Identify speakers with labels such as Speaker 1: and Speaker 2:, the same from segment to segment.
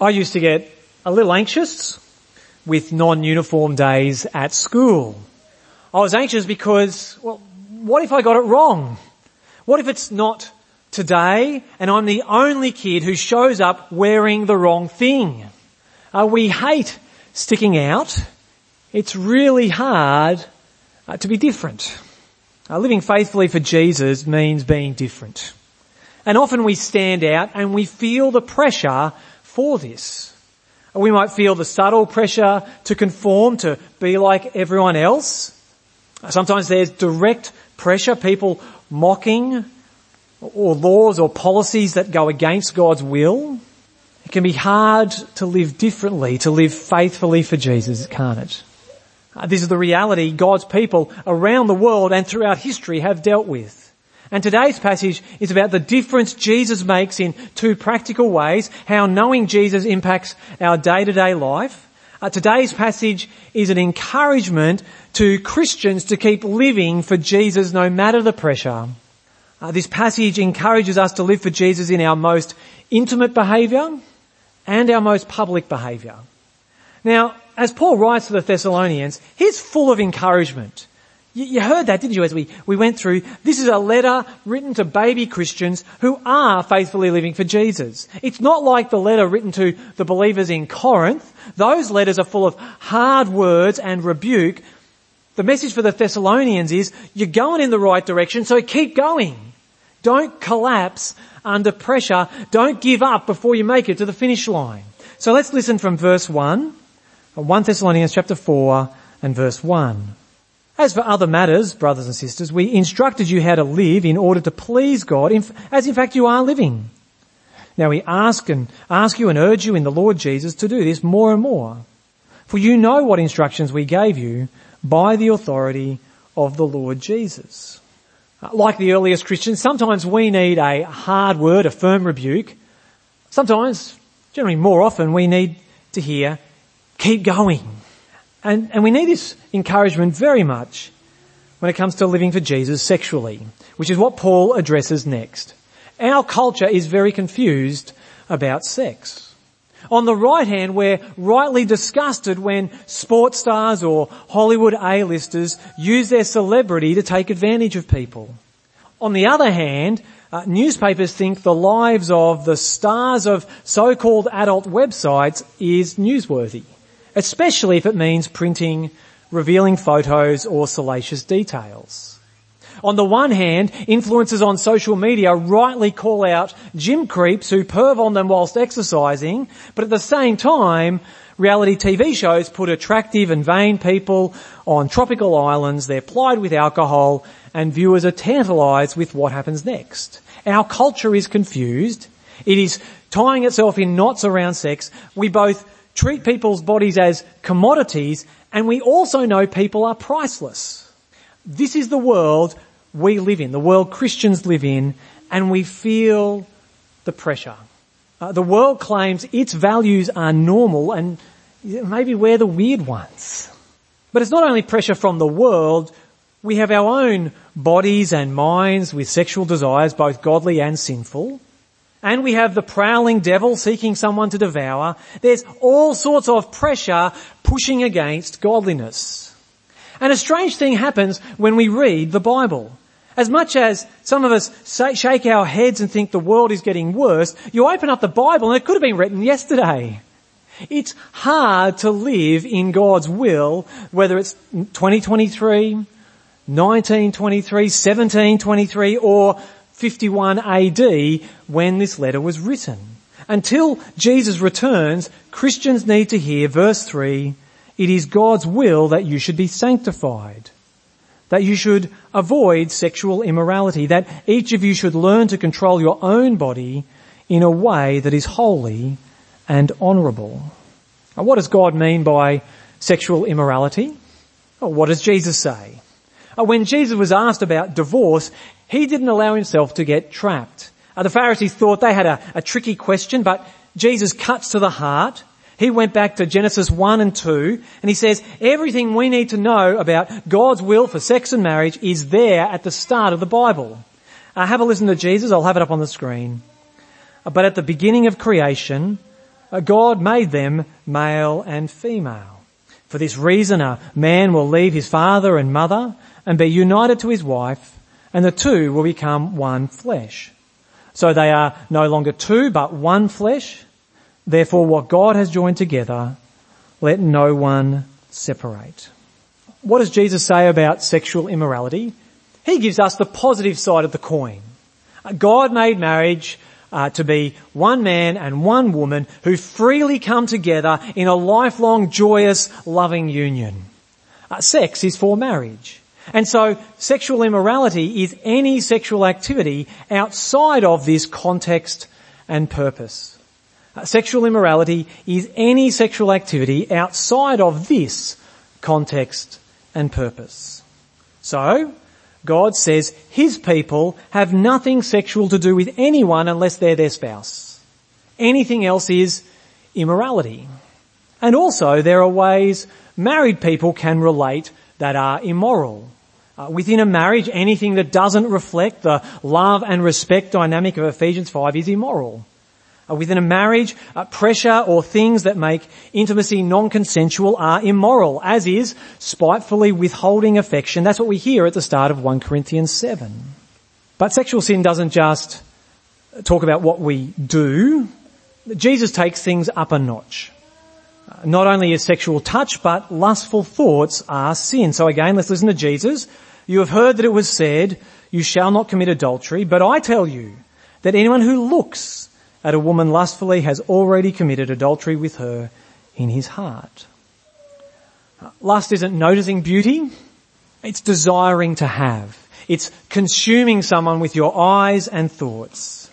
Speaker 1: I used to get a little anxious with non-uniform days at school. I was anxious because, well, what if I got it wrong? What if it's not today and I'm the only kid who shows up wearing the wrong thing? Uh, we hate sticking out. It's really hard uh, to be different. Uh, living faithfully for Jesus means being different. And often we stand out and we feel the pressure for this. We might feel the subtle pressure to conform, to be like everyone else. Sometimes there's direct pressure, people mocking or laws or policies that go against God's will. It can be hard to live differently, to live faithfully for Jesus, can't it? Uh, this is the reality God's people around the world and throughout history have dealt with. And today's passage is about the difference Jesus makes in two practical ways, how knowing Jesus impacts our day-to-day life. Uh, today's passage is an encouragement to Christians to keep living for Jesus no matter the pressure. Uh, this passage encourages us to live for Jesus in our most intimate behaviour and our most public behaviour. Now, as Paul writes to the Thessalonians, he's full of encouragement. You heard that, didn't you, as we, we went through? This is a letter written to baby Christians who are faithfully living for Jesus. It's not like the letter written to the believers in Corinth. Those letters are full of hard words and rebuke. The message for the Thessalonians is, you're going in the right direction, so keep going. Don't collapse under pressure. Don't give up before you make it to the finish line. So let's listen from verse 1, 1 Thessalonians chapter 4 and verse 1. As for other matters, brothers and sisters, we instructed you how to live in order to please God, as in fact you are living. Now we ask and ask you and urge you in the Lord Jesus to do this more and more. For you know what instructions we gave you by the authority of the Lord Jesus. Uh, like the earliest Christians, sometimes we need a hard word, a firm rebuke. Sometimes, generally more often, we need to hear, keep going. And, and we need this encouragement very much when it comes to living for Jesus sexually, which is what Paul addresses next. Our culture is very confused about sex. On the right hand, we're rightly disgusted when sports stars or Hollywood A-listers use their celebrity to take advantage of people. On the other hand, uh, newspapers think the lives of the stars of so-called adult websites is newsworthy especially if it means printing revealing photos or salacious details. On the one hand, influencers on social media rightly call out gym creeps who perv on them whilst exercising, but at the same time, reality TV shows put attractive and vain people on tropical islands, they're plied with alcohol, and viewers are tantalized with what happens next. Our culture is confused. It is tying itself in knots around sex. We both treat people's bodies as commodities and we also know people are priceless. This is the world we live in, the world Christians live in, and we feel the pressure. Uh, the world claims its values are normal and maybe we're the weird ones. But it's not only pressure from the world, we have our own bodies and minds with sexual desires, both godly and sinful and we have the prowling devil seeking someone to devour, there's all sorts of pressure pushing against godliness. And a strange thing happens when we read the Bible. As much as some of us say, shake our heads and think the world is getting worse, you open up the Bible and it could have been written yesterday. It's hard to live in God's will, whether it's 2023, 1923, 1723, or 51 AD when this letter was written. Until Jesus returns, Christians need to hear verse 3, it is God's will that you should be sanctified, that you should avoid sexual immorality, that each of you should learn to control your own body in a way that is holy and honourable. Now, what does God mean by sexual immorality? Well, what does Jesus say? When Jesus was asked about divorce, he didn't allow himself to get trapped. Uh, the Pharisees thought they had a, a tricky question, but Jesus cuts to the heart. He went back to Genesis 1 and 2 and he says everything we need to know about God's will for sex and marriage is there at the start of the Bible. Uh, have a listen to Jesus. I'll have it up on the screen. Uh, but at the beginning of creation, uh, God made them male and female. For this reason a man will leave his father and mother and be united to his wife and the two will become one flesh. So they are no longer two but one flesh. Therefore what God has joined together, let no one separate. What does Jesus say about sexual immorality? He gives us the positive side of the coin. God made marriage uh, to be one man and one woman who freely come together in a lifelong, joyous, loving union. Uh, sex is for marriage. And so sexual immorality is any sexual activity outside of this context and purpose. Uh, sexual immorality is any sexual activity outside of this context and purpose. So, God says his people have nothing sexual to do with anyone unless they're their spouse. Anything else is immorality. And also there are ways married people can relate that are immoral. Uh, within a marriage, anything that doesn't reflect the love and respect dynamic of Ephesians 5 is immoral. Uh, within a marriage, uh, pressure or things that make intimacy non-consensual are immoral, as is spitefully withholding affection. That's what we hear at the start of 1 Corinthians 7. But sexual sin doesn't just talk about what we do. Jesus takes things up a notch. Uh, not only is sexual touch, but lustful thoughts are sin. So again, let's listen to Jesus. You have heard that it was said, you shall not commit adultery, but I tell you that anyone who looks at a woman lustfully has already committed adultery with her in his heart. Lust isn't noticing beauty, it's desiring to have. It's consuming someone with your eyes and thoughts.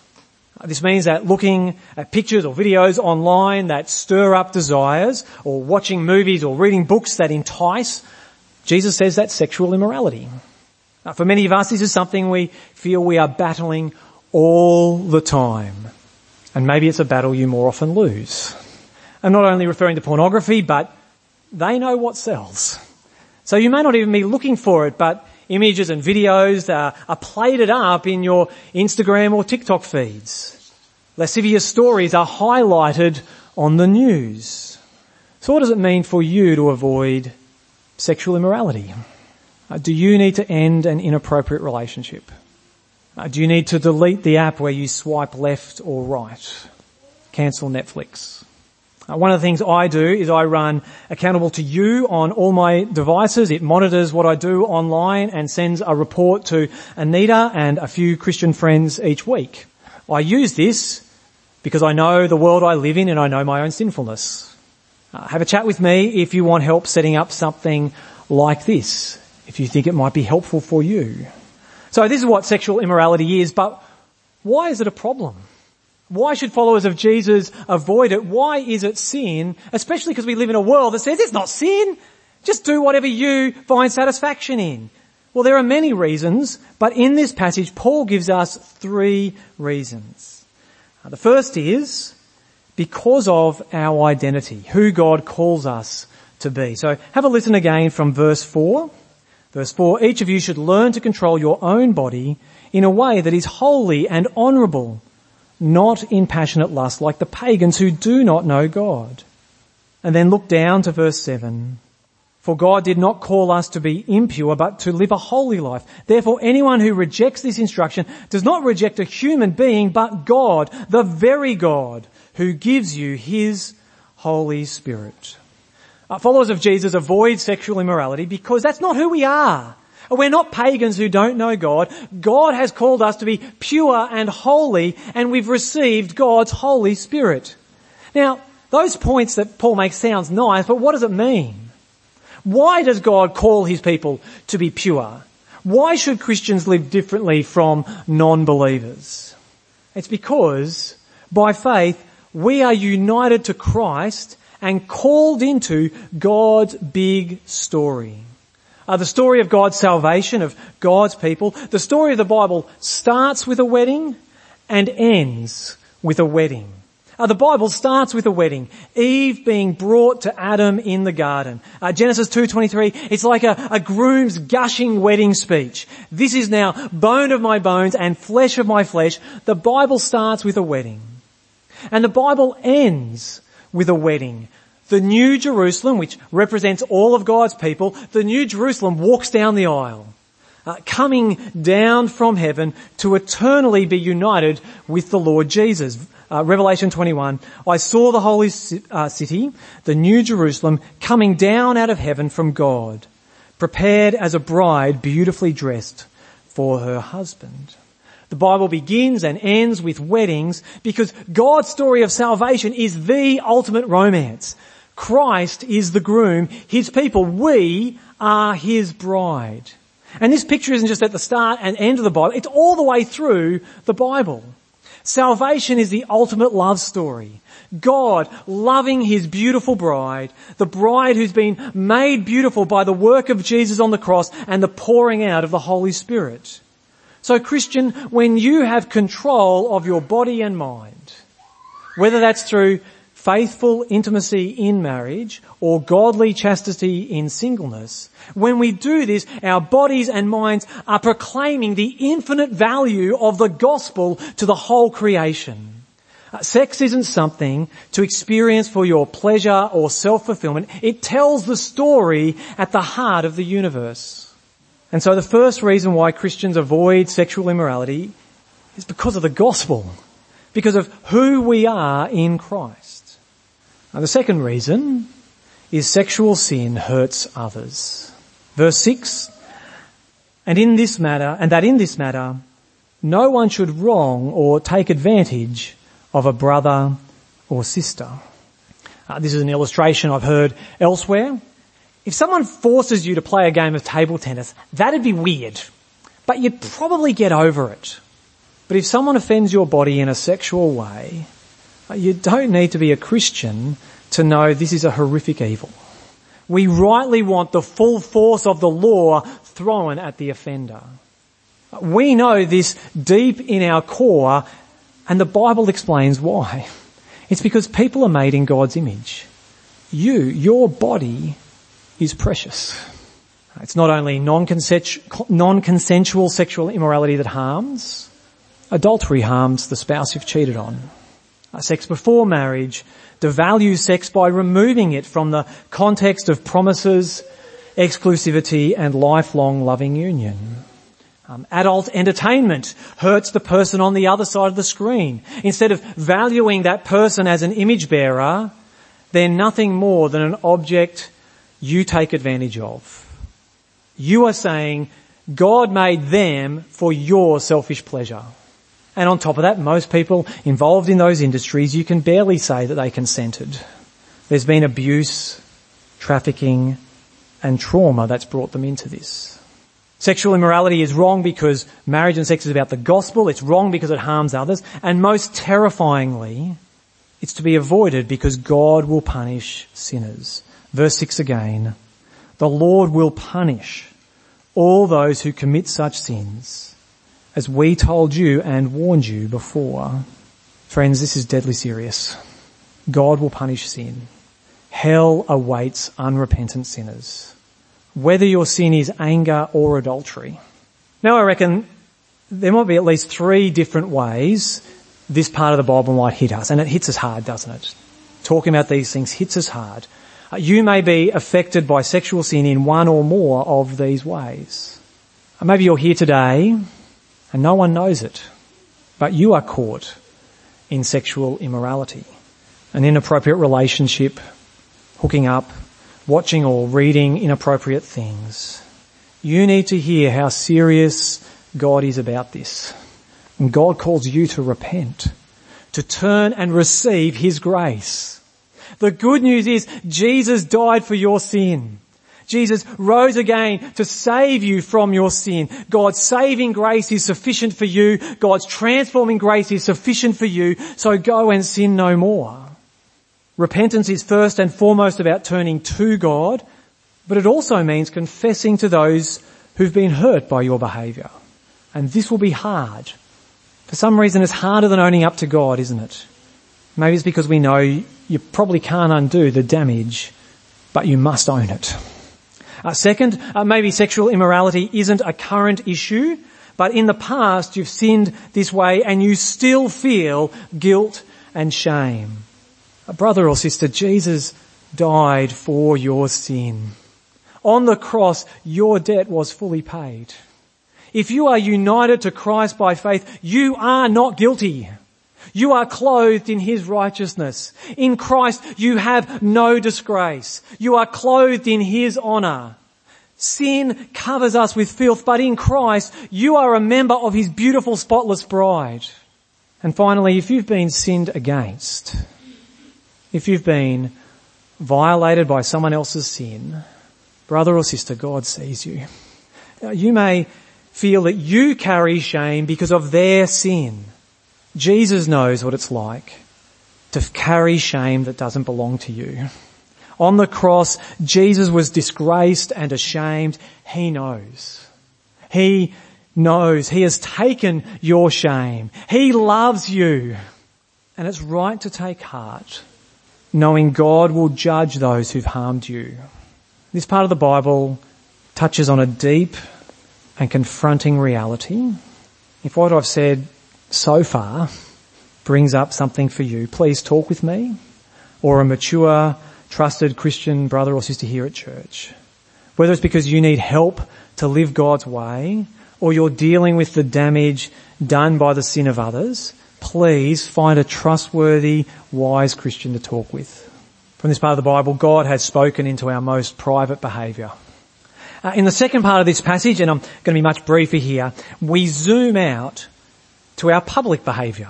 Speaker 1: This means that looking at pictures or videos online that stir up desires, or watching movies or reading books that entice, Jesus says that's sexual immorality. For many of us, this is something we feel we are battling all the time. And maybe it's a battle you more often lose. I'm not only referring to pornography, but they know what sells. So you may not even be looking for it, but images and videos are, are plated up in your Instagram or TikTok feeds. Lascivious stories are highlighted on the news. So what does it mean for you to avoid sexual immorality? Uh, do you need to end an inappropriate relationship? Uh, do you need to delete the app where you swipe left or right? Cancel Netflix. Uh, one of the things I do is I run Accountable2You on all my devices. It monitors what I do online and sends a report to Anita and a few Christian friends each week. I use this because I know the world I live in and I know my own sinfulness. Uh, have a chat with me if you want help setting up something like this, if you think it might be helpful for you. So this is what sexual immorality is, but why is it a problem? Why should followers of Jesus avoid it? Why is it sin? Especially because we live in a world that says it's not sin. Just do whatever you find satisfaction in. Well, there are many reasons, but in this passage, Paul gives us three reasons. Uh, the first is because of our identity, who God calls us to be. So have a listen again from verse 4. Verse 4, each of you should learn to control your own body in a way that is holy and honourable, not in passionate lust like the pagans who do not know God. And then look down to verse 7. For God did not call us to be impure, but to live a holy life. Therefore, anyone who rejects this instruction does not reject a human being, but God, the very God, who gives you His Holy Spirit. Uh, followers of Jesus avoid sexual immorality because that's not who we are. We're not pagans who don't know God. God has called us to be pure and holy and we've received God's Holy Spirit. Now, those points that Paul makes sounds nice, but what does it mean? Why does God call his people to be pure? Why should Christians live differently from non-believers? It's because by faith we are united to Christ and called into God's big story. Uh, the story of God's salvation, of God's people. The story of the Bible starts with a wedding and ends with a wedding. Uh, the Bible starts with a wedding. Eve being brought to Adam in the garden. Uh, Genesis 2.23, it's like a, a groom's gushing wedding speech. This is now bone of my bones and flesh of my flesh. The Bible starts with a wedding. And the Bible ends with a wedding. The New Jerusalem, which represents all of God's people, the New Jerusalem walks down the aisle, uh, coming down from heaven to eternally be united with the Lord Jesus. Uh, Revelation 21, I saw the holy uh, city, the New Jerusalem, coming down out of heaven from God, prepared as a bride beautifully dressed for her husband. The Bible begins and ends with weddings because God's story of salvation is the ultimate romance. Christ is the groom, His people, we are His bride. And this picture isn't just at the start and end of the Bible, it's all the way through the Bible. Salvation is the ultimate love story. God loving His beautiful bride, the bride who's been made beautiful by the work of Jesus on the cross and the pouring out of the Holy Spirit. So Christian, when you have control of your body and mind, whether that's through faithful intimacy in marriage or godly chastity in singleness, when we do this, our bodies and minds are proclaiming the infinite value of the gospel to the whole creation. Uh, sex isn't something to experience for your pleasure or self-fulfillment. It tells the story at the heart of the universe. And so the first reason why Christians avoid sexual immorality is because of the gospel, because of who we are in Christ. Now the second reason is sexual sin hurts others. Verse 6, and in this matter, and that in this matter, no one should wrong or take advantage of a brother or sister. Uh, this is an illustration I've heard elsewhere. If someone forces you to play a game of table tennis, that'd be weird. But you'd probably get over it. But if someone offends your body in a sexual way, Uh, you don't need to be a Christian to know this is a horrific evil. We rightly want the full force of the law thrown at the offender. We know this deep in our core and the Bible explains why. It's because people are made in God's image. You, your body, is precious. It's not only non-consensual sexual immorality that harms, adultery harms the spouse you've cheated on. Sex before marriage devalues sex by removing it from the context of promises, exclusivity and lifelong loving union. Um, adult entertainment hurts the person on the other side of the screen. Instead of valuing that person as an image bearer, they're nothing more than an object you take advantage of. You are saying God made them for your selfish pleasure. And on top of that, most people involved in those industries, you can barely say that they consented. There's been abuse, trafficking, and trauma that's brought them into this. Sexual immorality is wrong because marriage and sex is about the gospel. It's wrong because it harms others. And most terrifyingly, it's to be avoided because God will punish sinners. Verse 6 again. The Lord will punish all those who commit such sins as we told you and warned you before. Friends, this is deadly serious. God will punish sin. Hell awaits unrepentant sinners. Whether your sin is anger or adultery. Now I reckon there might be at least three different ways this part of the Bible might hit us. And it hits us hard, doesn't it? Talking about these things hits us hard. Uh, you may be affected by sexual sin in one or more of these ways. Uh, maybe you're here today and no one knows it, but you are caught in sexual immorality, an inappropriate relationship, hooking up, watching or reading inappropriate things. You need to hear how serious God is about this. And God calls you to repent, to turn and receive His grace. The good news is Jesus died for your sin. Jesus rose again to save you from your sin. God's saving grace is sufficient for you. God's transforming grace is sufficient for you. So go and sin no more. Repentance is first and foremost about turning to God, but it also means confessing to those who've been hurt by your behaviour. And this will be hard. For some reason it's harder than owning up to God, isn't it? Maybe it's because we know you probably can't undo the damage, but you must own it. Uh, second, uh, maybe sexual immorality isn't a current issue, but in the past you've sinned this way and you still feel guilt and shame. A Brother or sister, Jesus died for your sin. On the cross, your debt was fully paid. If you are united to Christ by faith, you are not guilty. You are clothed in His righteousness. In Christ, you have no disgrace. You are clothed in His honour. Sin covers us with filth, but in Christ, you are a member of His beautiful spotless bride. And finally, if you've been sinned against, if you've been violated by someone else's sin, brother or sister, God sees you. You may feel that you carry shame because of their sin. Jesus knows what it's like to carry shame that doesn't belong to you. On the cross, Jesus was disgraced and ashamed. He knows. He knows. He has taken your shame. He loves you. And it's right to take heart, knowing God will judge those who've harmed you. This part of the Bible touches on a deep and confronting reality. If what I've said so far brings up something for you, please talk with me or a mature, trusted Christian brother or sister here at church. Whether it's because you need help to live God's way or you're dealing with the damage done by the sin of others, please find a trustworthy, wise Christian to talk with. From this part of the Bible, God has spoken into our most private behaviour. Uh, in the second part of this passage, and I'm going to be much briefer here, we zoom out to our public behaviour.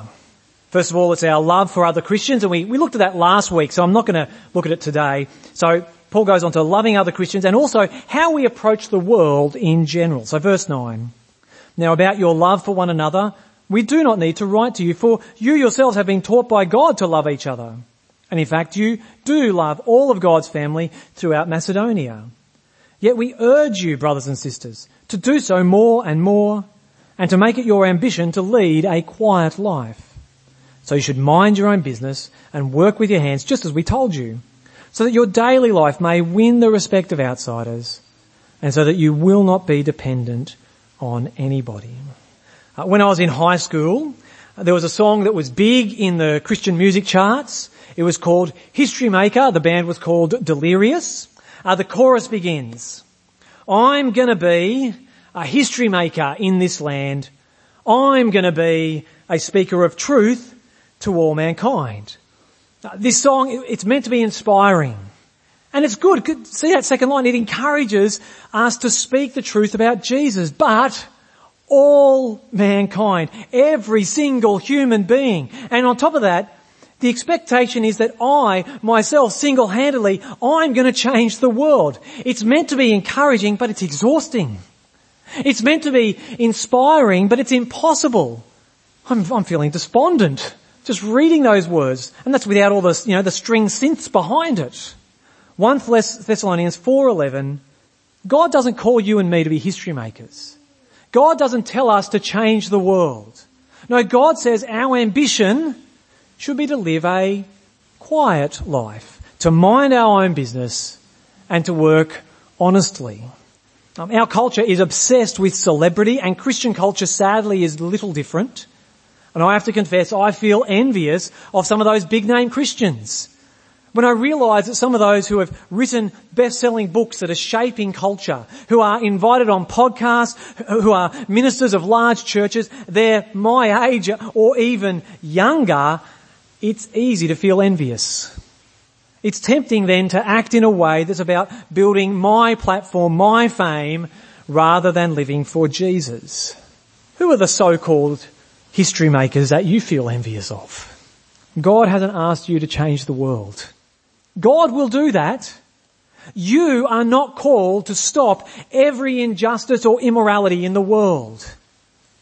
Speaker 1: First of all, it's our love for other Christians, and we, we looked at that last week, so I'm not going to look at it today. So Paul goes on to loving other Christians and also how we approach the world in general. So verse 9. Now about your love for one another, we do not need to write to you, for you yourselves have been taught by God to love each other. And in fact, you do love all of God's family throughout Macedonia. Yet we urge you, brothers and sisters, to do so more and more and to make it your ambition to lead a quiet life. So you should mind your own business and work with your hands just as we told you, so that your daily life may win the respect of outsiders and so that you will not be dependent on anybody. Uh, when I was in high school, there was a song that was big in the Christian music charts. It was called History Maker. The band was called Delirious. Uh, the chorus begins, I'm gonna be a history maker in this land. I'm going to be a speaker of truth to all mankind. Uh, this song, it's meant to be inspiring. And it's good. See that second line? It encourages us to speak the truth about Jesus, but all mankind, every single human being. And on top of that, the expectation is that I, myself, single-handedly, I'm to change the world. It's meant to be encouraging, but it's exhausting. It's meant to be inspiring, but it's impossible. I'm, I'm feeling despondent just reading those words, and that's without all the, you know, the string synths behind it. 1 Thessalonians 4.11, God doesn't call you and me to be history makers. God doesn't tell us to change the world. No, God says our ambition should be to live a quiet life, to mind our own business, and to work honestly. Um, our culture is obsessed with celebrity and Christian culture sadly is little different. And I have to confess, I feel envious of some of those big name Christians. When I realise that some of those who have written best-selling books that are shaping culture, who are invited on podcasts, who are ministers of large churches, they're my age or even younger, it's easy to feel envious. It's tempting then to act in a way that's about building my platform, my fame, rather than living for Jesus. Who are the so-called history makers that you feel envious of? God hasn't asked you to change the world. God will do that. You are not called to stop every injustice or immorality in the world.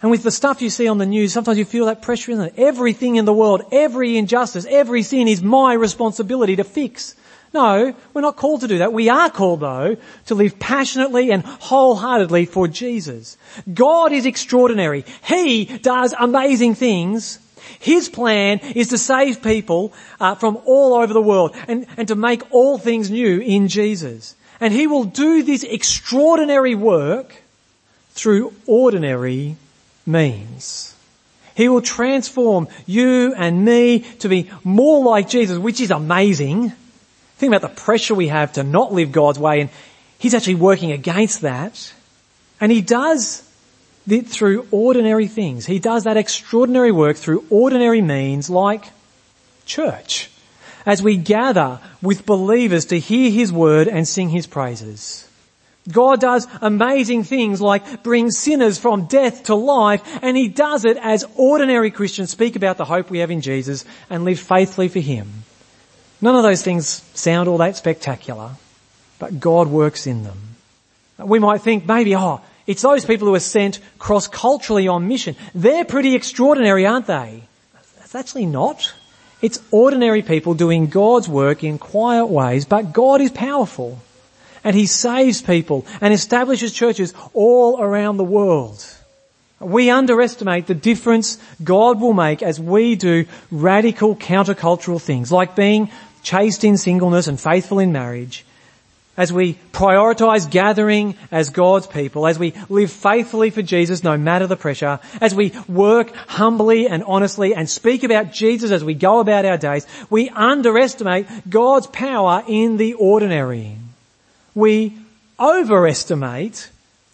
Speaker 1: And with the stuff you see on the news, sometimes you feel that pressure, isn't it? Everything in the world, every injustice, every sin is my responsibility to fix. No, we're not called to do that. We are called though to live passionately and wholeheartedly for Jesus. God is extraordinary. He does amazing things. His plan is to save people uh, from all over the world and, and to make all things new in Jesus. And He will do this extraordinary work through ordinary means. He will transform you and me to be more like Jesus, which is amazing. Think about the pressure we have to not live God's way and He's actually working against that. And He does it through ordinary things. He does that extraordinary work through ordinary means like church. As we gather with believers to hear His word and sing His praises. God does amazing things like bring sinners from death to life and He does it as ordinary Christians speak about the hope we have in Jesus and live faithfully for Him. None of those things sound all that spectacular, but God works in them. We might think maybe, oh, it's those people who are sent cross-culturally on mission. They're pretty extraordinary, aren't they? It's actually not. It's ordinary people doing God's work in quiet ways, but God is powerful and he saves people and establishes churches all around the world. We underestimate the difference God will make as we do radical countercultural things like being chaste in singleness and faithful in marriage, as we prioritize gathering as God's people, as we live faithfully for Jesus no matter the pressure, as we work humbly and honestly and speak about Jesus as we go about our days, we underestimate God's power in the ordinary we overestimate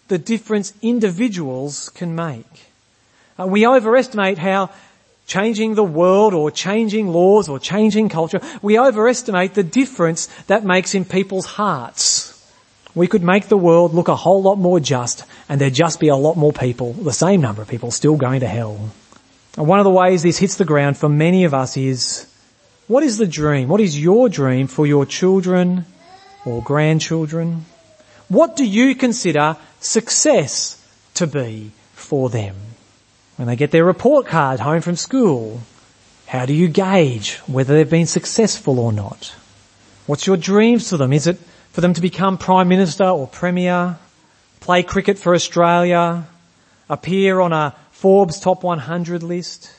Speaker 1: the difference individuals can make. Uh, we overestimate how changing the world or changing laws or changing culture, we overestimate the difference that makes in people's hearts. We could make the world look a whole lot more just and there'd just be a lot more people, the same number of people still going to hell. And one of the ways this hits the ground for many of us is, what is the dream? What is your dream for your children or grandchildren? What do you consider success to be for them? When they get their report card home from school, how do you gauge whether they've been successful or not? What's your dreams for them? Is it for them to become Prime Minister or Premier, play cricket for Australia, appear on a Forbes top 100 list?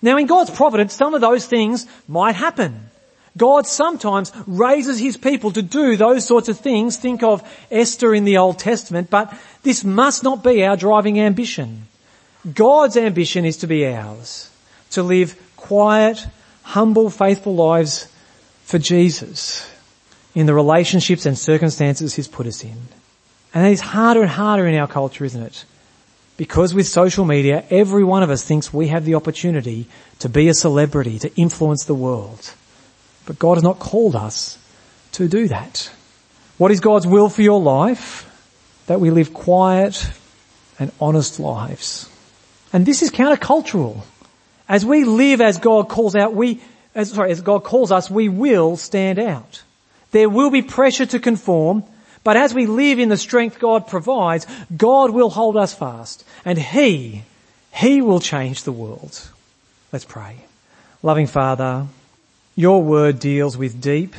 Speaker 1: Now in God's providence, some of those things might happen. God sometimes raises his people to do those sorts of things. Think of Esther in the Old Testament, but this must not be our driving ambition. God's ambition is to be ours, to live quiet, humble, faithful lives for Jesus in the relationships and circumstances he's put us in. And it's harder and harder in our culture, isn't it? Because with social media, every one of us thinks we have the opportunity to be a celebrity, to influence the world. But God has not called us to do that. What is God's will for your life? That we live quiet and honest lives. And this is countercultural. As we live as God calls out, we, as, sorry, as God calls us, we will stand out. There will be pressure to conform, but as we live in the strength God provides, God will hold us fast and He, He will change the world. Let's pray. Loving Father, your word deals with deep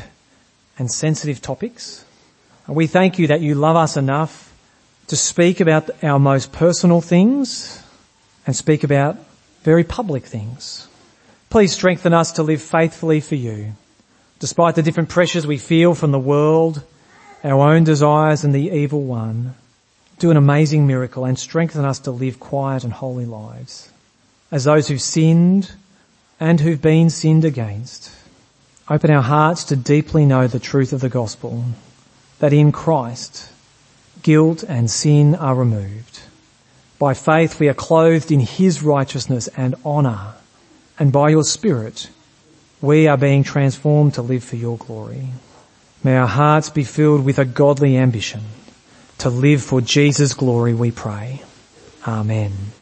Speaker 1: and sensitive topics. We thank you that you love us enough to speak about our most personal things and speak about very public things. Please strengthen us to live faithfully for you, despite the different pressures we feel from the world, our own desires and the evil one. Do an amazing miracle and strengthen us to live quiet and holy lives as those who've sinned and who've been sinned against. Open our hearts to deeply know the truth of the gospel, that in Christ, guilt and sin are removed. By faith we are clothed in His righteousness and honour, and by your Spirit we are being transformed to live for your glory. May our hearts be filled with a godly ambition to live for Jesus' glory we pray. Amen.